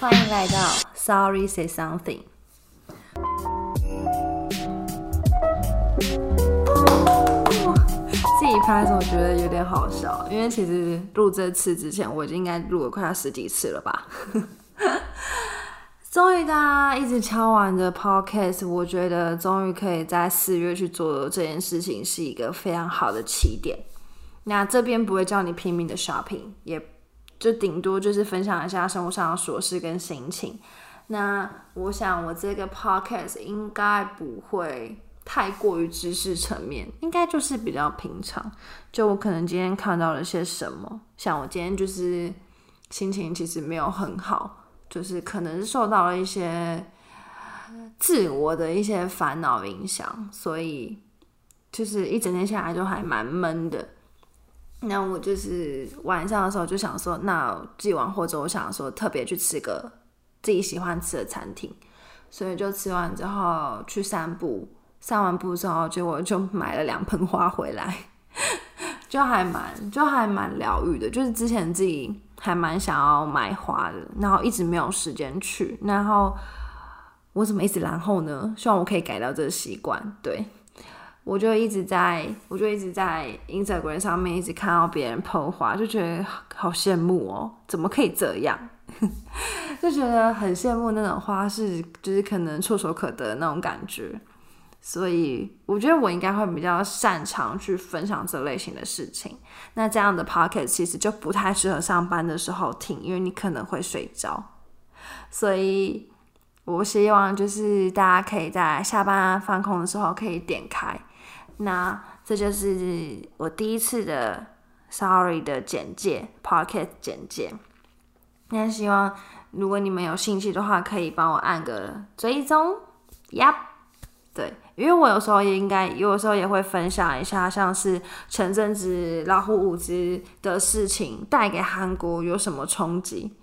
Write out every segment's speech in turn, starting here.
欢迎来到 Sorry Say Something。自己拍的时候觉得有点好笑，因为其实录这次之前我已经应该录了快要十几次了吧。终于大家一直敲完的 podcast，我觉得终于可以在四月去做这件事情，是一个非常好的起点。那这边不会叫你拼命的 shopping，也就顶多就是分享一下生活上的琐事跟心情。那我想我这个 podcast 应该不会太过于知识层面，应该就是比较平常。就我可能今天看到了些什么，像我今天就是心情其实没有很好。就是可能是受到了一些自我的一些烦恼影响，所以就是一整天下来就还蛮闷的。那我就是晚上的时候就想说，那既往或者我想说特别去吃个自己喜欢吃的餐厅，所以就吃完之后去散步，散完步之后结果就买了两盆花回来，就还蛮就还蛮疗愈的。就是之前自己。还蛮想要买花的，然后一直没有时间去，然后我怎么一直然后呢？希望我可以改掉这个习惯。对我就一直在，我就一直在 Instagram 上面一直看到别人剖花，就觉得好羡慕哦，怎么可以这样？就觉得很羡慕那种花是，就是可能触手可得那种感觉。所以我觉得我应该会比较擅长去分享这类型的事情。那这样的 pocket 其实就不太适合上班的时候听，因为你可能会睡着。所以我希望就是大家可以在下班放空的时候可以点开。那这就是我第一次的 sorry 的简介 pocket 简介。那希望如果你们有兴趣的话，可以帮我按个追踪。Yep，对。因为我有时候也应该，有时候也会分享一下，像是前阵子老虎舞之的事情带给韩国有什么冲击。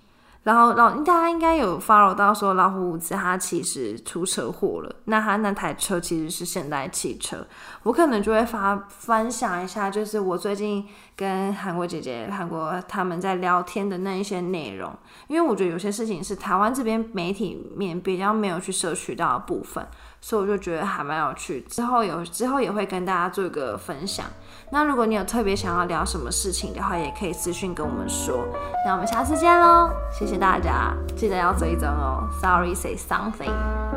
然后老大家应该有 follow 到说老虎伍兹他其实出车祸了，那他那台车其实是现代汽车，我可能就会发分享一下，就是我最近跟韩国姐姐、韩国他们在聊天的那一些内容，因为我觉得有些事情是台湾这边媒体面比较没有去摄取到的部分，所以我就觉得还蛮有趣。之后有之后也会跟大家做一个分享。那如果你有特别想要聊什么事情的话，也可以私信跟我们说。那我们下次见喽，谢谢大家，记得要追踪哦。Sorry, say something.